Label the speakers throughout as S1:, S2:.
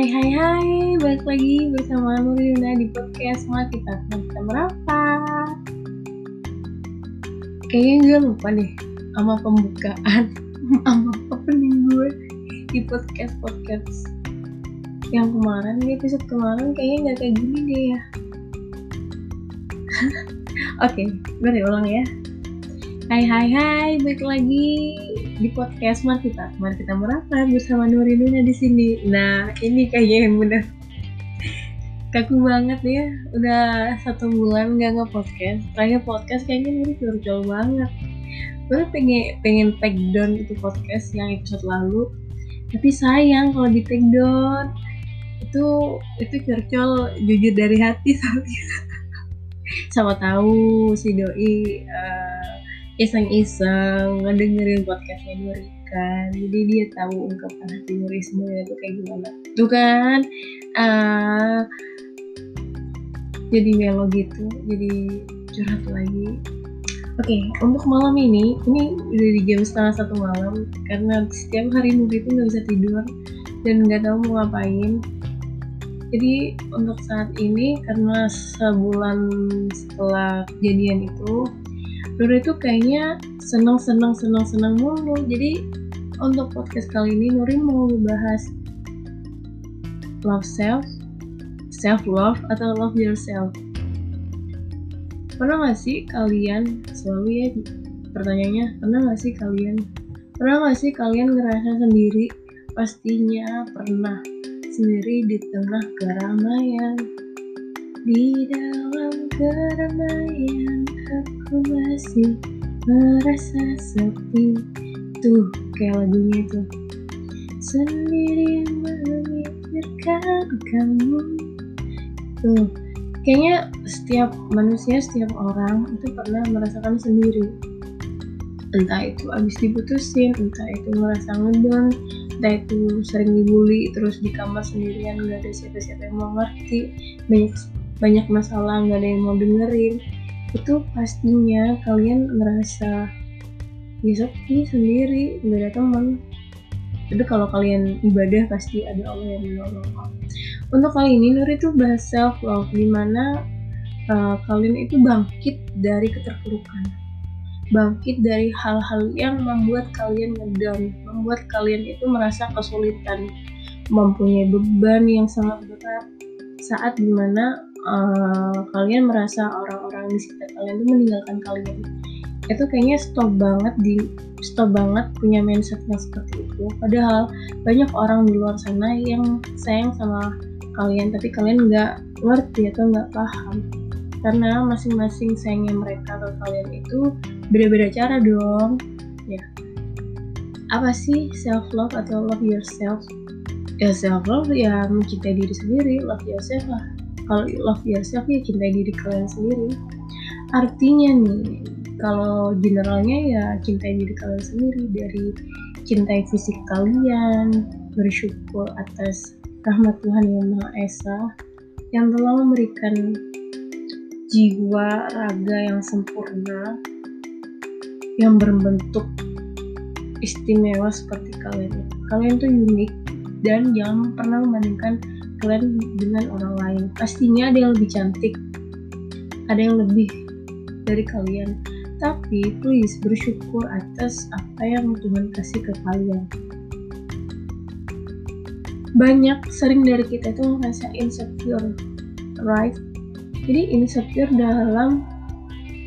S1: Hai hai hai, balik lagi bersama Nurina di podcast Mati Partner kita merapat Kayaknya gue lupa deh sama pembukaan sama opening gue di podcast-podcast yang kemarin, di episode kemarin kayaknya nggak kayak gini deh ya. Oke, okay, gue ulang ya. Hai hai hai, balik lagi di podcast Mari kita Mari kita merapat bersama Nurinuna di sini. Nah, ini kayaknya yang benar kaku banget ya. Udah satu bulan nggak nge-podcast. Terakhir podcast kayaknya ini curcol banget. Gue pengen pengen take down itu podcast yang episode lalu. Tapi sayang kalau di take down itu itu curcol jujur dari hati sama tahu si doi uh, iseng-iseng ngedengerin podcastnya Nuri kan? Jadi dia tahu ungkapan hati Nuri sebenarnya itu kayak gimana. Tuh kan? Uh, jadi melo gitu jadi curhat lagi. Oke okay, untuk malam ini ini udah di jam setengah satu malam karena setiap hari Nuri itu nggak bisa tidur dan nggak tahu mau ngapain. Jadi untuk saat ini karena sebulan setelah kejadian itu Nuri itu kayaknya seneng seneng seneng seneng mulu. Jadi untuk podcast kali ini Nuri mau bahas love self self love atau love yourself. Pernah gak sih kalian selalu ya pertanyaannya pernah gak sih kalian pernah gak sih kalian ngerasa sendiri? Pastinya pernah. Sendiri di tengah keramaian. Di dalam keramaian aku masih merasa sepi. Tuh kayak lagunya itu. Sendiri memikirkan kamu. Tuh kayaknya setiap manusia, setiap orang itu pernah merasakan sendiri. Entah itu abis diputusin, entah itu merasa ngedon, entah itu sering dibully terus di kamar sendirian gak ada siapa-siapa yang mau ngerti. Banyak banyak masalah nggak ada yang mau dengerin itu pastinya kalian merasa ya sepi sendiri nggak ada teman. Tapi kalau kalian ibadah pasti ada Allah yang menolong. Untuk kali ini Nur itu bahas self love di mana uh, kalian itu bangkit dari keterpurukan. Bangkit dari hal-hal yang membuat kalian ngedown membuat kalian itu merasa kesulitan mempunyai beban yang sangat berat saat di mana uh, kalian merasa orang-orang di sekitar kalian itu meninggalkan kalian. Itu kayaknya stop banget di stop banget punya mindset yang seperti itu. Padahal banyak orang di luar sana yang sayang sama kalian tapi kalian nggak ngerti atau nggak paham. Karena masing-masing sayangnya mereka ke kalian itu beda-beda cara dong. Ya. Apa sih self love atau love yourself? Ya self love ya mencintai diri sendiri love yourself lah. Kalau love yourself ya cintai diri kalian sendiri artinya nih kalau generalnya ya cintai diri kalian sendiri dari cintai fisik kalian bersyukur atas rahmat Tuhan yang Maha Esa yang telah memberikan jiwa raga yang sempurna yang berbentuk istimewa seperti kalian. Kalian tuh unik dan jangan pernah membandingkan kalian dengan orang lain pastinya ada yang lebih cantik ada yang lebih dari kalian. Tapi please bersyukur atas apa yang Tuhan kasih ke kalian. Banyak sering dari kita itu merasa insecure right? Jadi insecure dalam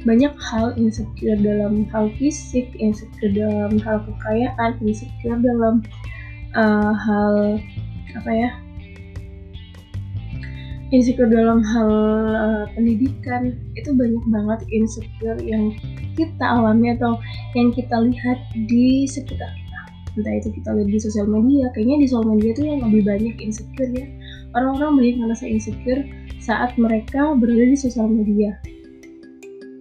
S1: banyak hal insecure dalam hal fisik insecure dalam hal kekayaan insecure dalam uh, hal apa ya insecure dalam hal uh, pendidikan itu banyak banget insecure yang kita alami atau yang kita lihat di sekitar kita. Entah itu kita lihat di sosial media kayaknya di sosial media itu yang lebih banyak insecure ya. Orang-orang banyak merasa insecure saat mereka berada di sosial media.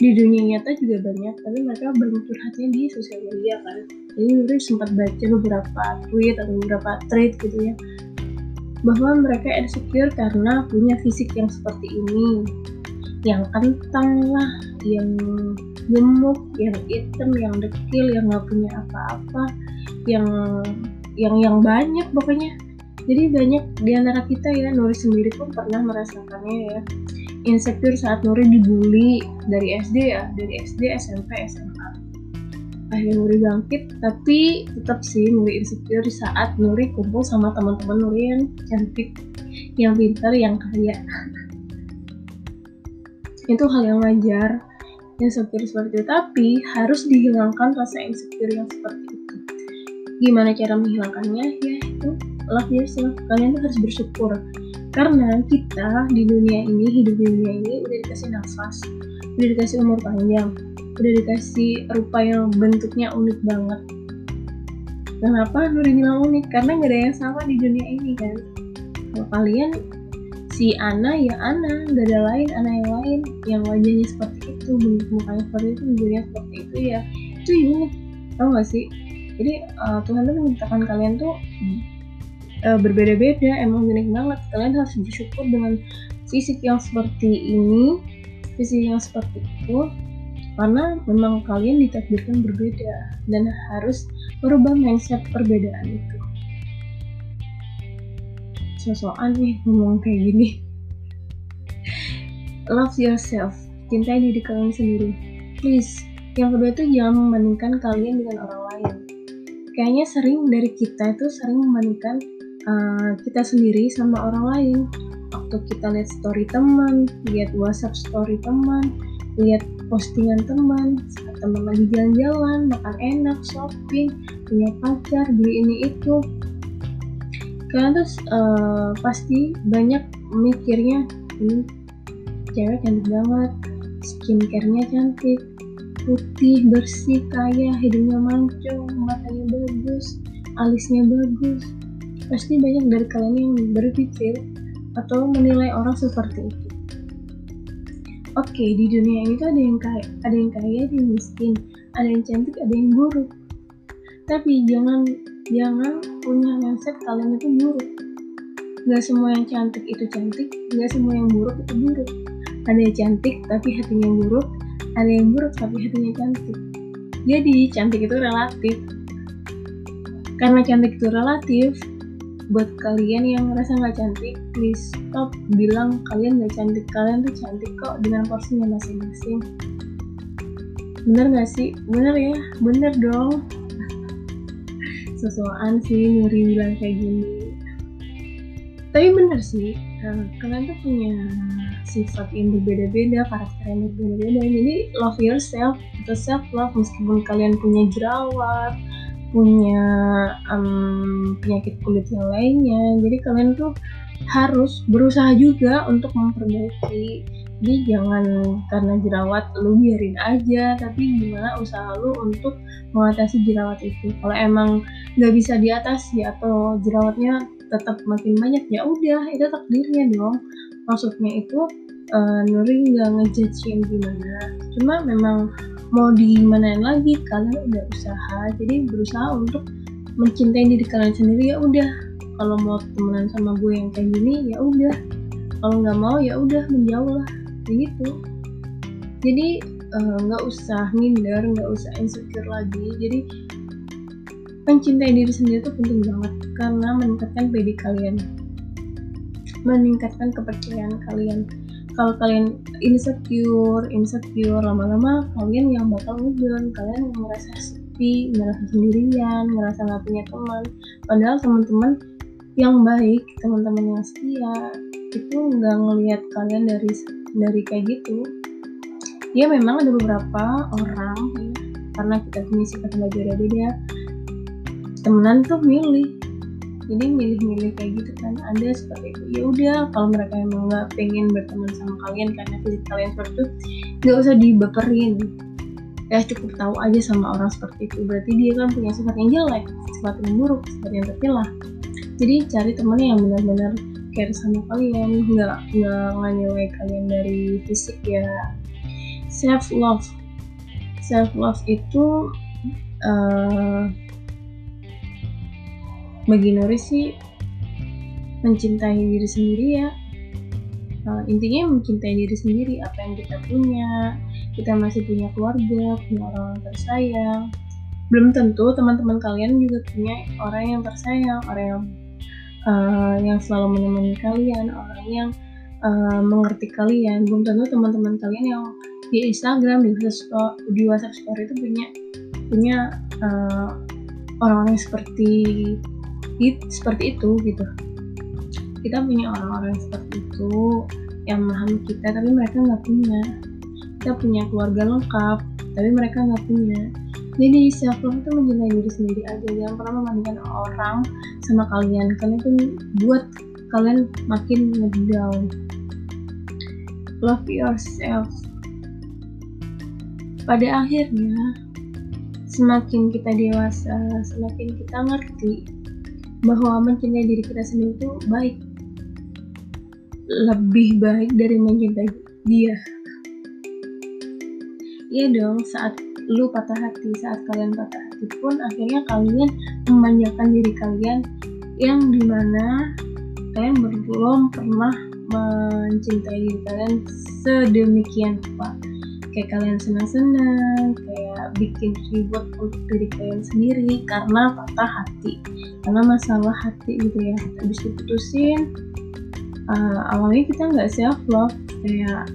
S1: Di dunia nyata juga banyak tapi mereka banyak curhatnya di sosial media kan. Jadi Nuri sempat baca beberapa tweet atau beberapa thread gitu ya bahwa mereka insecure karena punya fisik yang seperti ini. Yang kentang lah yang gemuk yang hitam yang dekil yang nggak punya apa-apa yang yang yang banyak pokoknya. Jadi banyak di antara kita ya Nuri sendiri pun pernah merasakannya ya. Insecure saat Nuri dibully dari SD ya dari SD SMP SMA akhirnya Nuri bangkit tapi tetap sih Nuri insecure saat Nuri kumpul sama teman-teman Nuri yang cantik yang pintar yang kaya. Itu hal yang wajar insecure seperti itu tapi harus dihilangkan rasa insecure yang seperti itu. Gimana cara menghilangkannya? Ya itu love yourself. Kalian tuh harus bersyukur. Karena kita di dunia ini hidup di dunia ini udah dikasih nafas udah dikasih umur panjang udah dikasih rupa yang bentuknya unik banget. Kenapa Nuri bilang unik? Karena nggak ada yang sama di dunia ini kan? Kalau kalian si Ana ya Ana gak ada lain Ana yang lain. Yang wajahnya seperti itu bentuk mukanya seperti itu menjadi seperti itu ya. Itu unik tau gak sih? Jadi uh, Tuhan tuh menciptakan kalian tuh uh, berbeda-beda emang unik banget. Kalian harus bersyukur dengan fisik yang seperti ini fisik yang seperti itu karena memang kalian ditakdirkan berbeda dan harus merubah mindset perbedaan itu. Sosokan nih ngomong kayak gini. Love yourself. Cintai diri kalian sendiri. Please yang kedua itu jangan membandingkan kalian dengan orang lain. Kayaknya sering dari kita itu sering membandingkan uh, kita sendiri sama orang lain. Waktu kita lihat story teman lihat whatsapp story teman lihat postingan teman teman lagi jalan-jalan makan enak shopping punya pacar beli ini itu. Kalian tuh uh, pasti banyak mikirnya ini cewek cantik banget skincare-nya cantik putih bersih kaya hidungnya mancung matanya bagus alisnya bagus. Pasti banyak dari kalian yang berpikir atau menilai orang seperti itu oke okay, di dunia ini tuh ada yang kaya ada yang kaya ada yang miskin ada yang cantik ada yang buruk. Tapi jangan jangan punya mindset kalian itu buruk. Gak semua yang cantik itu cantik gak semua yang buruk itu buruk. Ada yang cantik tapi hatinya buruk. Ada yang buruk tapi hatinya cantik. Jadi cantik itu relatif. Karena cantik itu relatif buat kalian yang ngerasa nggak cantik please stop bilang kalian nggak cantik. Kalian tuh cantik kok dengan porsinya masing-masing. Bener gak sih? Bener ya? Bener dong. Sesuatu sih Nuri bilang kayak gini. Tapi bener sih uh, kalian tuh punya sifat yang berbeda-beda karakter yang berbeda-beda. Jadi love yourself atau self love meskipun kalian punya jerawat punya um, penyakit kulit yang lainnya. Jadi kalian tuh harus berusaha juga untuk memperbaiki. Jadi jangan karena jerawat lu biarin aja tapi gimana usaha lu untuk mengatasi jerawat itu. Kalau emang nggak bisa diatasi atau jerawatnya tetap makin banyak ya udah itu takdirnya dong. Maksudnya itu uh, Nuri nggak ngejudge yang gimana. Cuma memang mau dimanain lagi kalian udah usaha. Jadi berusaha untuk mencintai diri kalian sendiri. Ya udah kalau mau temenan sama gue yang kayak gini ya udah. Kalau nggak mau ya udah menjauh lah. Gitu. Jadi eh, nggak uh, usah minder nggak usah insecure lagi. Jadi mencintai diri sendiri itu penting banget karena meningkatkan PD kalian. Meningkatkan kepercayaan kalian kalau kalian insecure insecure lama-lama kalian yang bakal ngedon kalian yang merasa sepi merasa sendirian merasa nggak punya teman. Padahal teman-teman yang baik teman-teman yang setia itu nggak ngelihat kalian dari dari kayak gitu. Ya memang ada beberapa orang karena kita punya sifat beda-beda. Temenan tuh milih jadi milih-milih kayak gitu kan ada seperti itu. Ya udah kalau mereka emang nggak pengen berteman sama kalian karena fisik kalian seperti itu nggak usah dibaperin. Ya cukup tahu aja sama orang seperti itu. Berarti dia kan punya sifat yang jelek sifat yang buruk sifat yang terpilah jadi cari teman yang benar-benar care sama kalian nggak nggak nganilai kalian dari fisik ya. Self love self love itu uh, bagi Nuri sih mencintai diri sendiri ya. Uh, intinya mencintai diri sendiri apa yang kita punya kita masih punya keluarga punya orang yang tersayang. Belum tentu teman-teman kalian juga punya orang yang tersayang orang yang uh, yang selalu menemani kalian orang yang uh, mengerti kalian. Belum tentu teman-teman kalian yang di Instagram di WhatsApp di WhatsApp Story itu punya punya uh, orang-orang seperti it, seperti itu gitu. Kita punya orang-orang seperti itu yang memahami kita tapi mereka nggak punya. Kita punya keluarga lengkap tapi mereka nggak punya. Jadi self love itu mencintai diri sendiri aja. Jangan pernah membandingkan orang sama kalian. Karena itu buat kalian makin ngedown. Love yourself. Pada akhirnya semakin kita dewasa semakin kita ngerti bahwa mencintai diri kita sendiri itu baik. Lebih baik dari mencintai dia. Iya dong saat lu patah hati saat kalian patah hati pun akhirnya kalian memanjakan diri kalian yang di mana kalian belum pernah mencintai diri kalian sedemikian rupa. Kayak kalian senang-senang kayak bikin reward untuk diri kalian sendiri karena patah hati. Karena masalah hati gitu ya. Habis diputusin uh, awalnya kita nggak self love kayak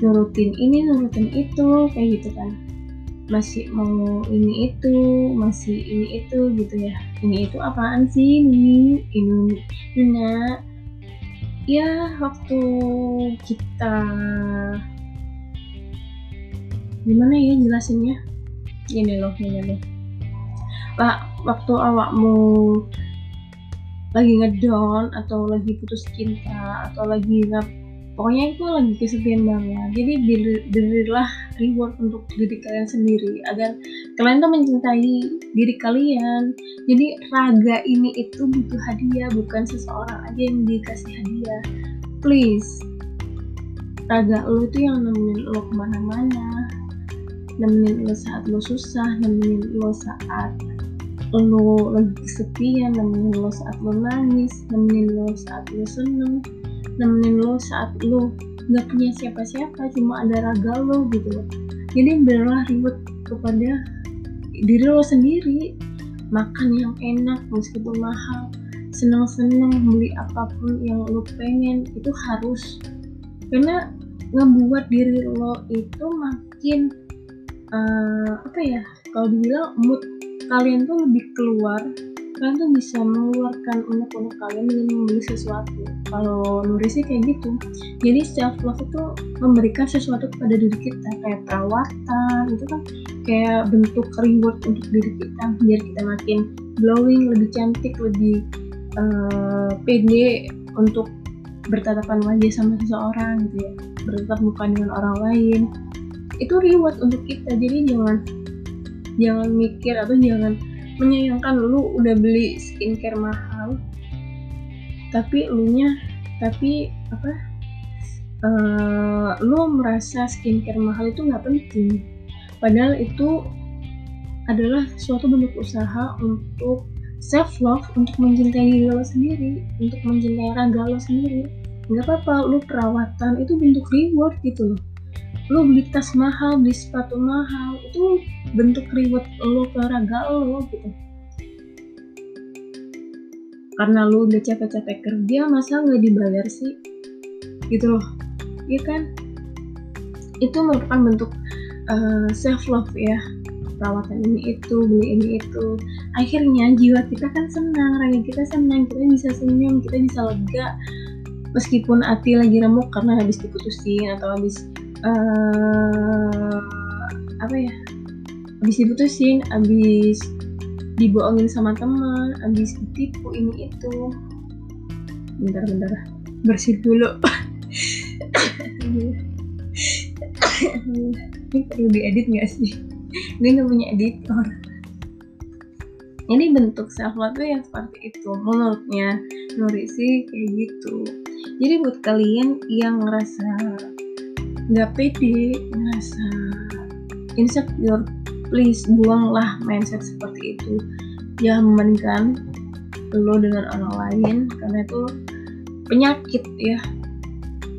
S1: nurutin ini nurutin itu kayak gitu kan. Masih mau ini itu masih ini itu gitu ya. Ini itu apaan sih? Ini ini Nuna ya waktu kita gimana ya jelasinnya ini loh ini loh. Pak waktu awakmu lagi ngedown atau lagi putus cinta atau lagi pokoknya itu lagi kesepian banget. Jadi berilah reward untuk diri kalian sendiri agar kalian tuh mencintai diri kalian. Jadi raga ini itu butuh hadiah bukan seseorang aja yang dikasih hadiah. Please raga lo itu yang nemenin lo ke mana-mana nemenin lo saat lo susah nemenin lo saat lo lagi kesepian nemenin lo saat lo nangis nemenin lo saat lo seneng nemenin lo saat lo nggak punya siapa-siapa cuma ada raga lo gitu loh. Jadi berilah reward kepada diri lo sendiri. Makan yang enak meskipun mahal senang-senang beli apa pun yang lo pengen itu harus. Karena ngebuat diri lo itu makin uh, apa ya? Kalau dibilang mood kalian tuh lebih keluar kalian tuh bisa mengeluarkan unek-unek kalian dengan membeli sesuatu. Kalau Nuri sih kayak gitu. Jadi self love itu memberikan sesuatu kepada diri kita kayak perawatan itu kan kayak bentuk reward untuk diri kita biar kita makin glowing lebih cantik lebih uh, pede untuk bertatapan wajah sama seseorang gitu ya. Bertatap muka dengan orang lain itu reward untuk kita. Jadi jangan jangan mikir atau jangan menyayangkan lu udah beli skincare mahal tapi lu nya tapi apa uh, lu merasa skincare mahal itu nggak penting. Padahal itu adalah suatu bentuk usaha untuk self love untuk mencintai diri lo sendiri untuk mencintai raga lo sendiri. Nggak apa-apa lu perawatan itu bentuk reward gitu loh lu beli tas mahal beli sepatu mahal itu bentuk reward lo ke raga lo gitu. Karena lu udah capek-capek kerja masa nggak dibayar sih? Gitu loh. Iya kan? Itu merupakan bentuk uh, eh, self love ya. Perawatan ini itu beli ini itu. Akhirnya jiwa kita kan senang raga kita senang kita bisa senyum kita bisa lega. Meskipun hati lagi remuk karena habis diputusin atau habis uh, apa ya? Habis diputusin habis dibohongin sama teman habis ditipu ini itu. Bentar-bentar bersih dulu. Ini perlu diedit nggak sih? Gue nggak punya editor ini bentuk self love yang seperti itu menurutnya. Nuri sih kayak gitu. Jadi buat kalian yang ngerasa nggak pede ngerasa insecure. Please buanglah mindset seperti itu. Jangan membandingkan lo dengan orang lain karena itu penyakit ya.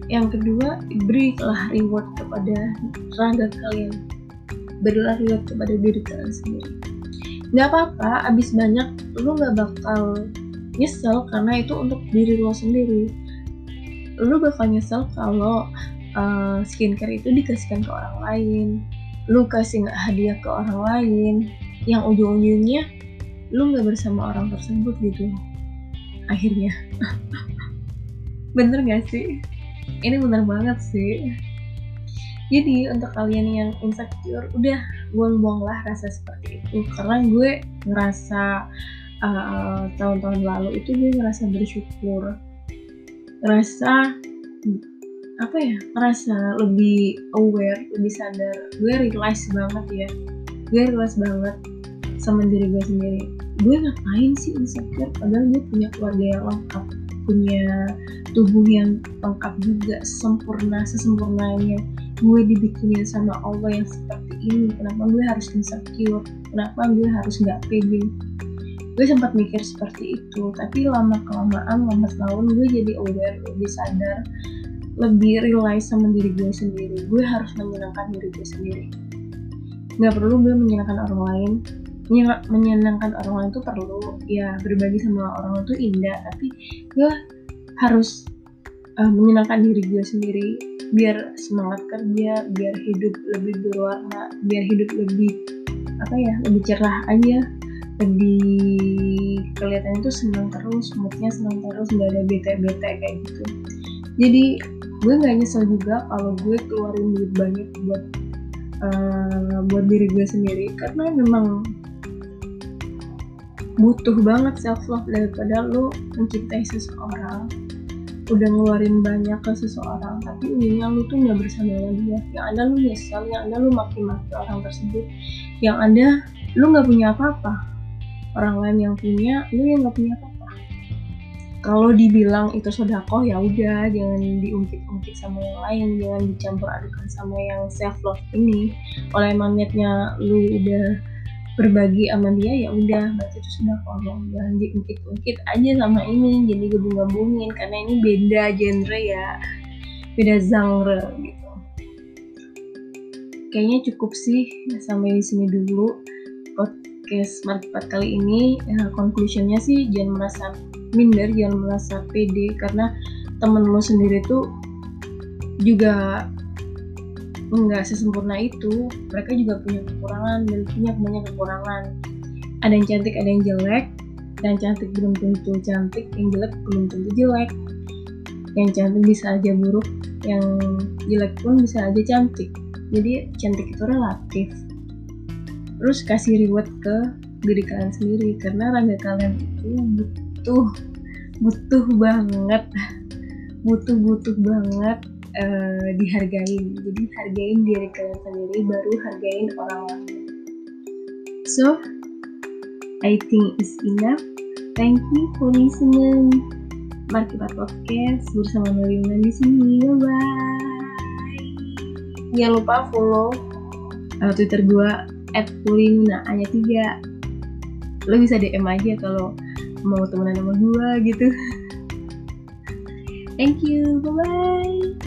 S1: Yang kedua berilah reward kepada raga kalian. Berilah reward kepada diri kalian sendiri. Nggak apa-apa abis banyak lo nggak bakal nyesel karena itu untuk diri lo sendiri. Lu bakal nyesel kalau uh, skincare itu dikasihkan ke orang lain. Lu kasih nggak hadiah ke orang lain yang ujung-ujungnya lu nggak bersama orang tersebut gitu. Akhirnya. Bener gak sih? Ini bener banget sih. Jadi untuk kalian yang insecure udah buang-buanglah rasa seperti itu. Karena gue ngerasa uh, tahun-tahun lalu itu gue ngerasa bersyukur. Ngerasa apa ya ngerasa lebih aware lebih sadar. Gue realize banget ya. Gue realize banget sama diri gue sendiri. Gue ngapain sih insecure? Padahal gue punya keluarga yang lengkap punya tubuh yang lengkap juga sempurna sesempurnanya. Gue dibikinin sama Allah yang seperti ini kenapa gue harus insecure? Kenapa gue harus nggak pede? Gue sempat mikir seperti itu tapi lama kelamaan lambat laun gue jadi aware lebih sadar lebih realize sama diri gue sendiri. Gue harus menyenangkan diri gue sendiri. Nggak perlu gue menyenangkan orang lain. Menyenangkan orang lain itu perlu. Ya berbagi sama orang itu indah. Tapi gue harus uh, menyenangkan diri gue sendiri. Biar semangat kerja biar hidup lebih berwarna biar hidup lebih apa ya lebih cerah aja. Lebih kelihatan itu senang terus moodnya senang terus nggak ada bete-bete kayak gitu. Jadi gue nggak nyesel juga kalau gue keluarin duit banyak buat uh, buat diri gue sendiri. Karena memang butuh banget self love daripada lo mencintai seseorang. Udah ngeluarin banyak ke seseorang tapi ujungnya lu tuh nggak bersama dia. Yang ada lu nyesel yang ada lu maki-maki orang tersebut. Yang ada lu nggak punya apa-apa. Orang lain yang punya lu yang nggak punya apa-apa kalau dibilang itu sodakoh ya udah jangan diungkit-ungkit sama yang lain jangan dicampur adukan sama yang self love ini. Kalau emang niatnya lu udah berbagi sama dia ya udah berarti itu sudah kok jangan diungkit-ungkit aja sama ini jadi gabung-gabungin karena ini beda genre ya. Beda genre gitu. Kayaknya cukup sih sampai di sini dulu. Podcast Markipat kali ini ya, conclusionnya sih jangan merasa minder jangan merasa pede karena temen lo sendiri tuh juga nggak sesempurna itu. Mereka juga punya kekurangan dan punya banyak kekurangan. Ada yang cantik ada yang jelek. Yang cantik belum tentu cantik yang jelek belum tentu jelek. Yang cantik bisa aja buruk yang jelek pun bisa aja cantik. Jadi cantik itu relatif terus kasih reward ke diri kalian sendiri. Karena raga kalian itu butuh butuh banget butuh butuh banget uh, dihargain. Jadi hargain diri kalian sendiri baru hargain orang lain. So I think is enough. Thank you for listening. Markipat Podcast bersama Melina di sini. Bye bye jangan lupa follow uh, Twitter gue at Pulina hanya tiga. Lo bisa DM aja kalau mau temenan sama gue gitu. Thank you bye bye